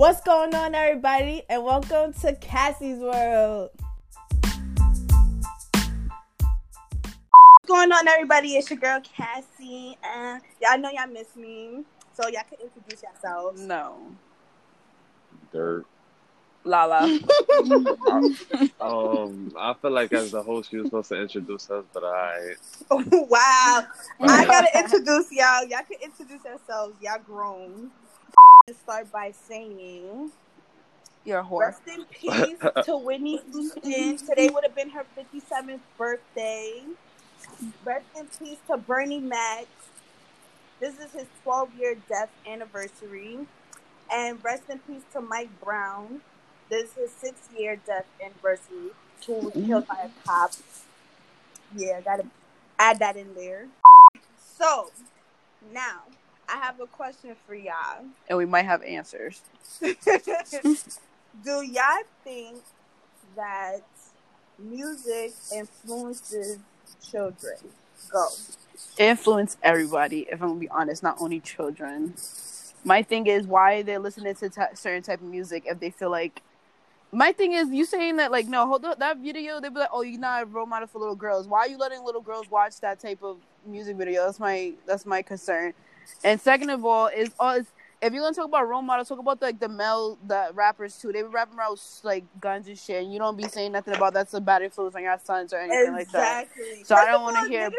What's going on, everybody, and welcome to Cassie's World. What's going on, everybody? It's your girl Cassie, and y'all know y'all miss me, so y'all can introduce yourselves. No. Dirt. Lala. Um, I feel like as the host, you were supposed to introduce us, but I. wow, I gotta introduce y'all. Y'all can introduce yourselves. Y'all grown. Let's start by saying You're a whore. rest in peace to Whitney Houston. Today would have been her 57th birthday. Rest in peace to Bernie Mac. This is his 12 year death anniversary. And rest in peace to Mike Brown. This is his six year death anniversary. Who was killed by a cop. Yeah, gotta add that in there. So, now I have a question for y'all. And we might have answers. Do y'all think that music influences children? Go. Influence everybody, if I'm gonna be honest, not only children. My thing is why they're listening to t- certain type of music if they feel like. My thing is, you saying that like no, hold up that video. They be like, oh, you're not a role model for little girls. Why are you letting little girls watch that type of music video? That's my that's my concern. And second of all, is all is if you're gonna talk about role models, talk about like the male the rappers too. They be rapping about like guns and shit, and you don't be saying nothing about that's a bad influence on your sons or anything like that. Exactly. So I don't wanna hear- Be,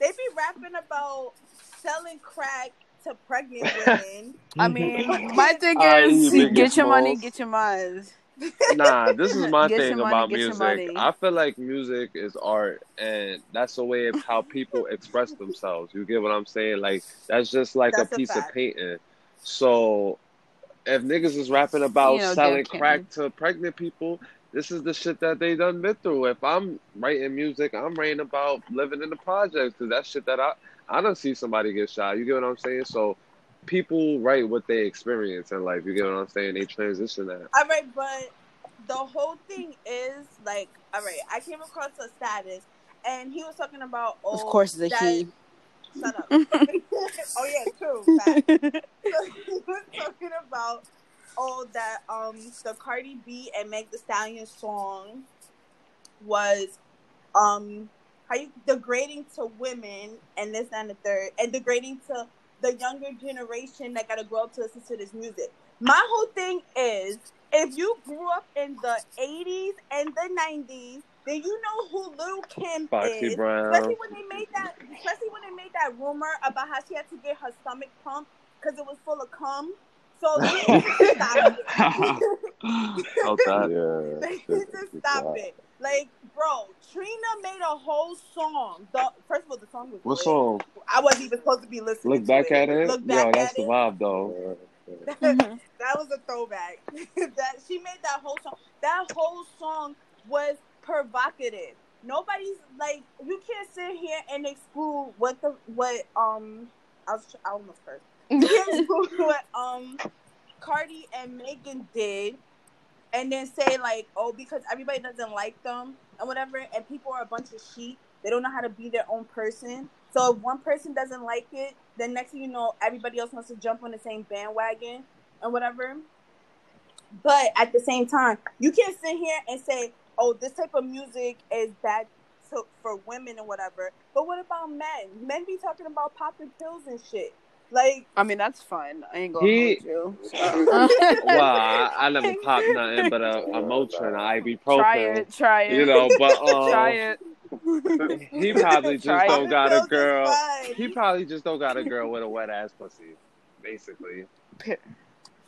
they be rapping about selling crack to pregnant women. I mean, my thing Alright, is you get your money, get your money. Nah, this is my Get thing money, about music. I feel like music is art, and that's a way of how people express themselves. You get what I'm saying? Like that's just like That's a a piece of painting. So if niggas is rapping about You know, selling crack to pregnant people, this is the shit that they done been through. If I'm writing music, I'm writing about living in the projects because that shit that I I don't see somebody get shot. You get what I'm saying? So people write what they experience in life. You get what I'm saying? They transition that. All right, but the whole thing is like, all right, I came across a status, and he was talking about. Oh, Of course, it's a that- he. Shut up. oh yeah, true. Fact. So he was talking about oh that um the Cardi B and Meg Thee Stallion song was um how you degrading to women and this and the third and degrading to the younger generation that gotta grow up to listen to this music. My whole thing is if you grew up in the eighties and the nineties, then you know who Lil Kim Foxy is. Brown. Especially when they made that, especially when they made that rumor about how she had to get her stomach pumped because it was full of cum. So they need to stop it. Okay. They Yeah. need to stop it. Like, bro, Trina made a whole song. The first of all, the song was What lit. song? I wasn't even supposed to be listening. Look to back at it. Look back Yo, that's at the vibe though. Mhm. that was a throwback. that she made that whole song. That whole song was provocative. Nobody's like you can't sit here and exclude what the what um I was I almost cursed. You can't exclude what um Cardi and Megan did, and then say like oh because everybody doesn't like them and whatever, and people are a bunch of sheep. They don't know how to be their own person. So if one person doesn't like it, then next thing you know, everybody else wants to jump on the same bandwagon and whatever. But at the same time, you can't sit here and say, "Oh, this type of music is bad to, for women and whatever." But what about men? Men be talking about popping pills and shit. Like, I mean, that's fine. I ain't gonna He- hold you. well, I, I never popped nothing but a, a Motrin, a ibuprofen. try it, try it. You know, but um, try it. he probably just Try don't got a girl. He probably just don't got a girl with a wet ass pussy. Basically,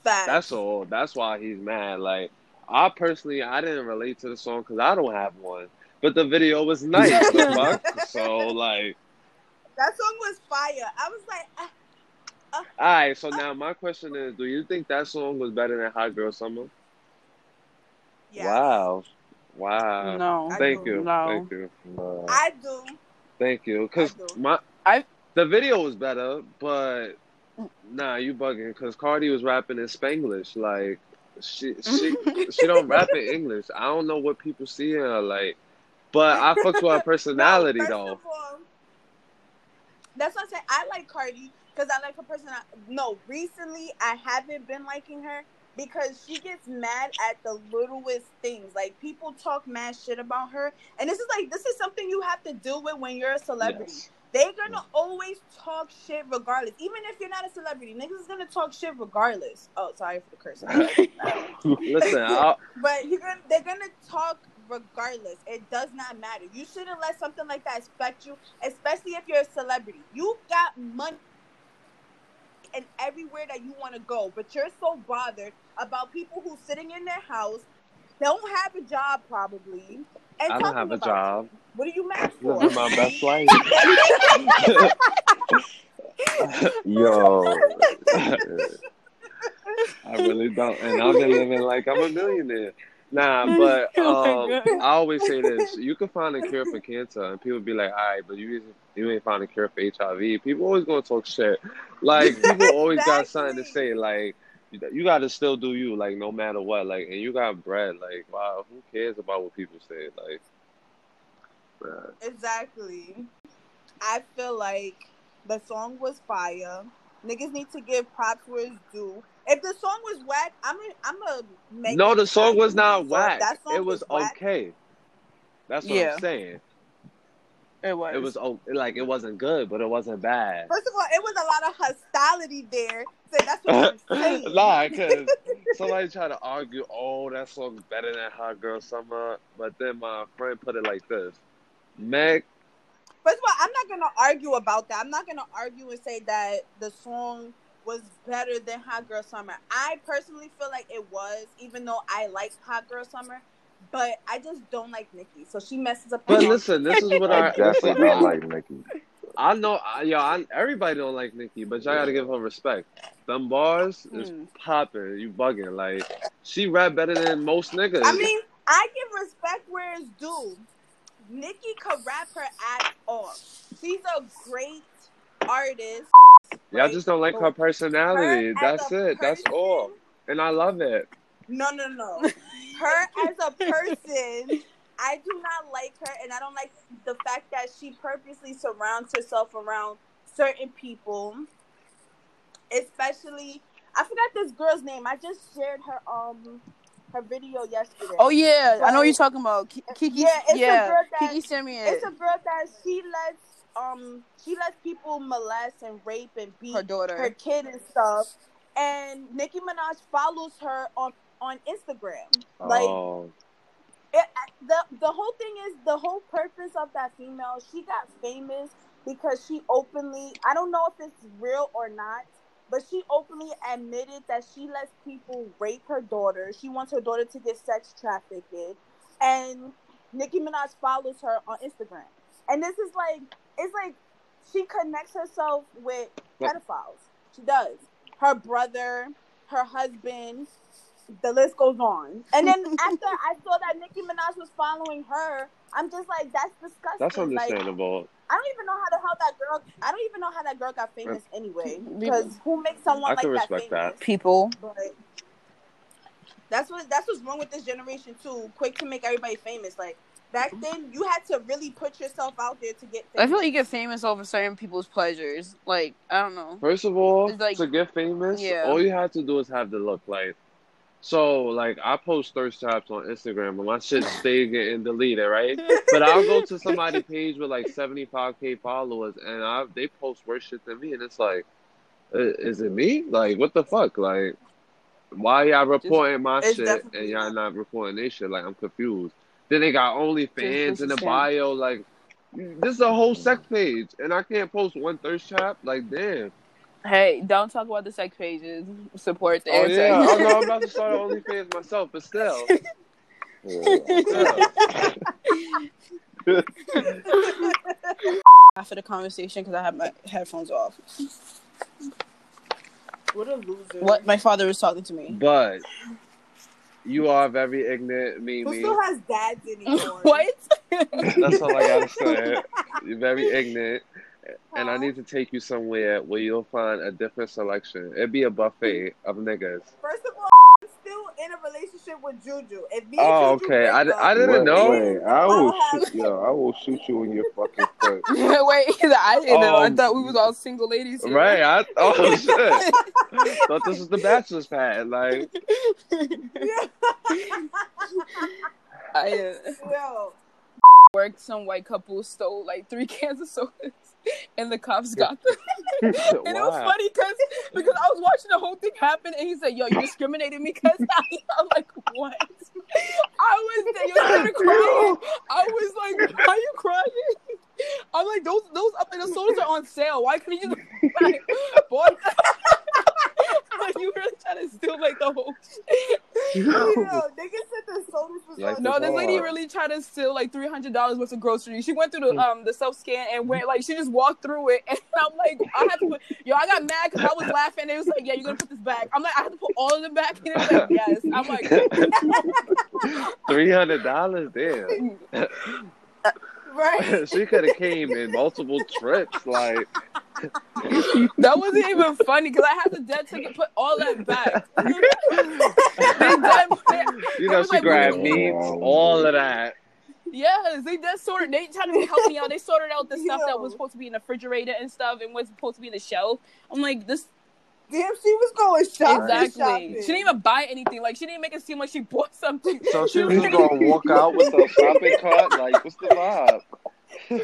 Facts. that's all. That's why he's mad. Like I personally, I didn't relate to the song because I don't have one. But the video was nice. So like, That song was fire. I was like, ah, all right. So now my question is, do you think that song was better than Hot Girl Summer? yes. Wow. Wow. No. Thank you. No. Thank you. No. I do. Thank you. Cause I my I- the video was better, but nah, you bugging. Cause Cardi was rapping in Spanglish. Like she she she don't rap in English. I don't know what people see in her like, but I fucks with her personality No, first though. of all, that's what I say. I like Cardi because I like her person. No, recently I haven't been liking her because she gets mad at the littlest things. Like people talk mad shit about her, and this is like this is something you have to deal with when you're a celebrity. Yes. They're gonna always talk shit regardless. Even if you're not a celebrity, niggas is gonna talk shit regardless. Oh, sorry for the curse. Listen, I'll, but you're gonna, they're gonna talk regardless. It does not matter. You shouldn't let something like that affect you, especially if you're a celebrity. You got money and everywhere that you want to go, but you're so bothered about people who sitting in their house, don't have a job probably, and I don't have a job. What are you mad for? Living my best life. Yo. I really don't. And I've been living like I'm a millionaire. Nah, but Oh um. I always say this: you can find a cure for cancer, and people be like, "All right, but you you ain't find a cure for HIV." People always gonna talk shit. Like people always got something to say. Like you, got to still do you, like no matter what. Like, and you got bread. Like, wow, who cares about what people say? Like. Exactly. I feel like the song was fire. Niggas need to give props where it's due. If the song was whack, I'm a, I'm a make No, the song was not if whack. that song It was whack- okay. That's what Yeah. I'm saying. It was. It was like it wasn't good, but it wasn't bad. First of all, it was a lot of hostility there. So that's what I'm saying. nah, because somebody tried to argue, oh, that song's better than Hot Girl Summer. But then my friend put it like this Meg, First of all, I'm not gonna argue about that. I'm not gonna argue and say that the song was better than Hot Girl Summer. I personally feel like it was, even though I like Hot Girl Summer. But I just don't like Nicki, so she messes up. but listen, this is what I I definitely don't like Nicki. I know, I, yo, I, everybody don't like Nicki, but y'all gotta give her respect. Them bars is Hmm. popping. You bugging. Like, she rap better than most niggas. I mean, I give respect where it's due. Nicki could rap her ass off. She's a great artist. Y'all right? just don't like her Her personality. as That's a it. That's all. And I love it. No, no, no. Her as a person, I do not like her, and I don't like the fact that she purposely surrounds herself around certain people, especially. I forgot this girl's name. I just shared her um her video yesterday. Oh yeah, I know what you're talking about. Ki- Kiki. Yeah, it's a girl that- Kiki sent me It's a girl that she lets um she lets people molest and rape and beat Her daughter. her kid and stuff. And Nicki Minaj follows her on on Instagram. Like oh. it, the the whole thing is the whole purpose of that female. She got famous because she openly. I don't know if it's real or not, but she openly admitted that she lets people rape her daughter. She wants her daughter to get sex trafficked, and Nicki Minaj follows her on Instagram. And this is like it's like she connects herself with pedophiles. She does. Her brother, her husband, the list goes on. And then after I saw that Nicki Minaj was following her, I'm just like, that's disgusting. That's Like, understandable. I don't even know how the hell that girl. I don't even know how that girl got famous anyway. Because who makes someone I like can that respect famous? that. People. But that's what that's what's wrong with this generation too. Quick to make everybody famous. Like back then, you had to really put yourself out there to get. Famous. I feel like you get famous over certain people's pleasures. Like I don't know. First of all, like- to get famous, Yeah. all you have to do is have the look. Like, so, like, I post thirst traps on Instagram, and my shit stay getting deleted, right? But I'll go to somebody's page with like 75k followers, and I they post worse shit than me, and it's like, is it me? Like, what the fuck? Like, why y'all reporting my It's shit and y'all not. not reporting their shit? Like, I'm confused. Then they got OnlyFans in the bio, like. This is a whole sex page, and I can't post one thirst trap. Like, damn. Hey, don't talk about the sex pages. Support the Oh air yeah. Oh, I know I'm about to start an OnlyFans myself, but still. After the conversation, because I have my headphones off. What a loser. What my father was talking to me. But you are very ignorant, Mimi. Who Mimi. still has dads anymore? what? That's all I gotta say. You're very ignorant, and I need to take you somewhere where you'll find a different selection. It'd be a buffet of niggas. First of all, I'm still in a relationship with Juju. If me Oh, Juju okay. I, I didn't Wait, know. Wait, I will shoot, yo, I will shoot you in your fucking foot. Wait, I didn't know. I Um, thought we was all single ladies. here. Right. I, oh shit. Thought this was the bachelor's pad. Like, I uh, Yo, worked. Some white couple stole like three cans of sodas, and the cops got them. And it was funny because because I was watching the whole thing happen, and he said, "Yo, you discriminated me because I." I'm like, "What?" I was there, started crying. I was like, "Why are you crying?" I'm like, "Those those up and the sodas are on sale. Why couldn't you just like, boy?" like you really trying to steal like the whole. yo, niggas said the sodas was Like on No, this lady Fuck. Tried steal like three hundred dollars worth of groceries. She went through the um the self scan and went like she just walked through it, and I'm like, I had to put yo, I got mad because I was laughing. They was like, yeah, you're gonna put this back. I'm like, I had to put all of them back, and it was like, yes. I'm like, Three hundred dollars. Damn. right. she could have came in multiple trips. Like, that wasn't even funny because I had to dead ticket put all that back. they dead put it- you know, she like, grabbed meats, all of that. Yes, they just sorted. They tried to help me out. They sorted out the stuff that was supposed to be in the refrigerator and stuff, and was supposed to be in the shelf. I'm like, this Damn, she was going shopping. exactly. shopping. She didn't even buy anything. Like she didn't make it seem like she bought something. So she was just gonna walk out with a shopping cart. Like, what's the vibe?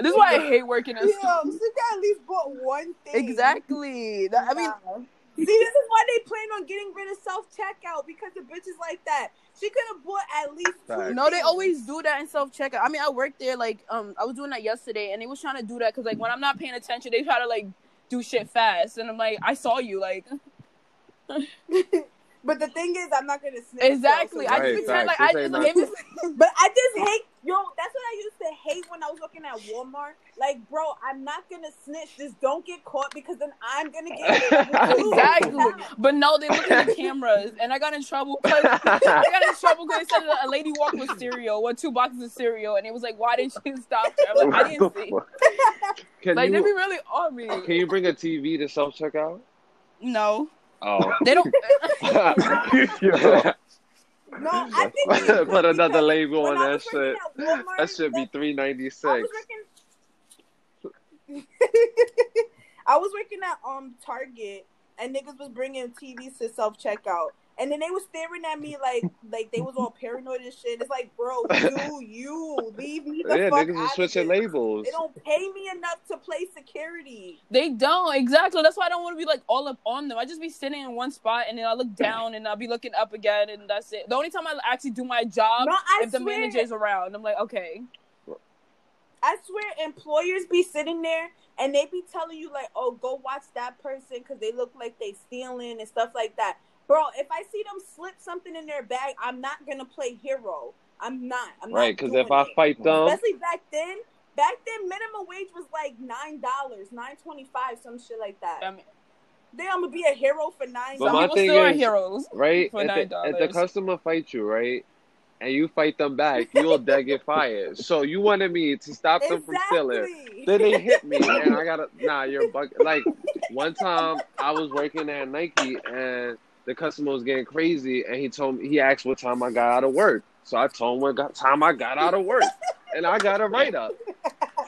This is why I hate working in Yo, stores. she got at least bought one thing. Exactly. That- I mean, Wow. See, this is why they plan on getting rid of self checkout because the bitch is like that. She could have bought at least two. Facts. no, they always do that in self checkout. I mean, I worked there. Like, um, I was doing that yesterday, and they was trying to do that because, like, when I'm not paying attention, they try to like do shit fast, and I'm like, I saw you, like, But the thing is, I'm not gonna snitch. exactly. so- I just pretend like facts. I just ain't like, not- if it's- But I just hate, yo. That's what I used to hate when I was working at Walmart. Like, bro, I'm not gonna snitch. Just don't get caught because then I'm gonna get in trouble too. exactly. But no, they look at the cameras, and I got in trouble because I got in trouble because they said that a lady walked with cereal, with two boxes of cereal, and it was like, why didn't you stop her? I'm like, I didn't see. Can Like, they be really on me. can you bring a TV to self checkout? No, Oh. they don't. No, I think Put another label on that shit. Walmart, That should be three ninety six. I was working. I was working at um Target, and niggas was bringing TVs to self checkout, and then they was staring at me like like they was all paranoid and shit. It's like, bro, do you leave me the Yeah, fuck niggas out is of switching labels. They don't pay me enough to play security. They don't exactly. That's why I don't want to be like all up on them. I just be sitting in one spot and then I look down and I'll be looking up again and that's it. The only time I actually do my job No, I if the manager's around. I'm like, okay, I swear, employers be sitting there and they be telling you like, "Oh, go watch that person because they look like they stealing and stuff like that." Bro, if I see them slip something in their bag, I'm not gonna play hero. I'm not. I'm not Right, because doing if I it. fight them, especially back then, back then minimum wage was like nine dollars, nine twenty five, some shit like that. I mean, then I'm gonna be a hero for nine But some my dollars. people thing still are is- heroes. right? For If the, if the customer fights you, right, and you fight them back, you'll dead get fired. So you wanted me to stop them from stealing. Then they hit me, and I gotta nah. You're bug. Like one time, I was working at Nike, and the customer was getting crazy, and he told me he asked what time I got out of work. So I told him what time I got out of work, and I got a write up.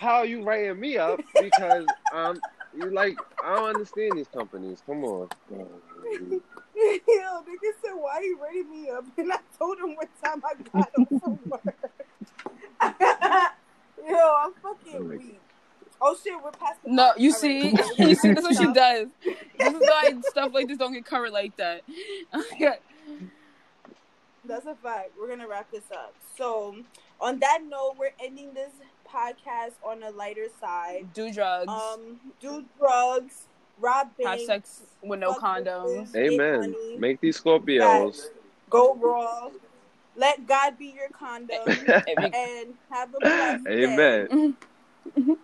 How are you writing me up? Because um, you like I don't understand these companies. Come on. Yo, nigga said, why you rating me up? And I told him what time I got home from work. Yo, I'm fucking weak. Oh shit, we're past the No, you see, you see, that's what she does. This is why stuff like this don't get covered like that. That's a fact. We're gonna wrap this up. So, on that note, we're ending this podcast on a lighter side. Do drugs. Um, do drugs, rob Banks. have sex with no condoms. bitches, make Amen. money, Make these Scorpios. go raw. Let God be your condom, and have a blessed day. Amen.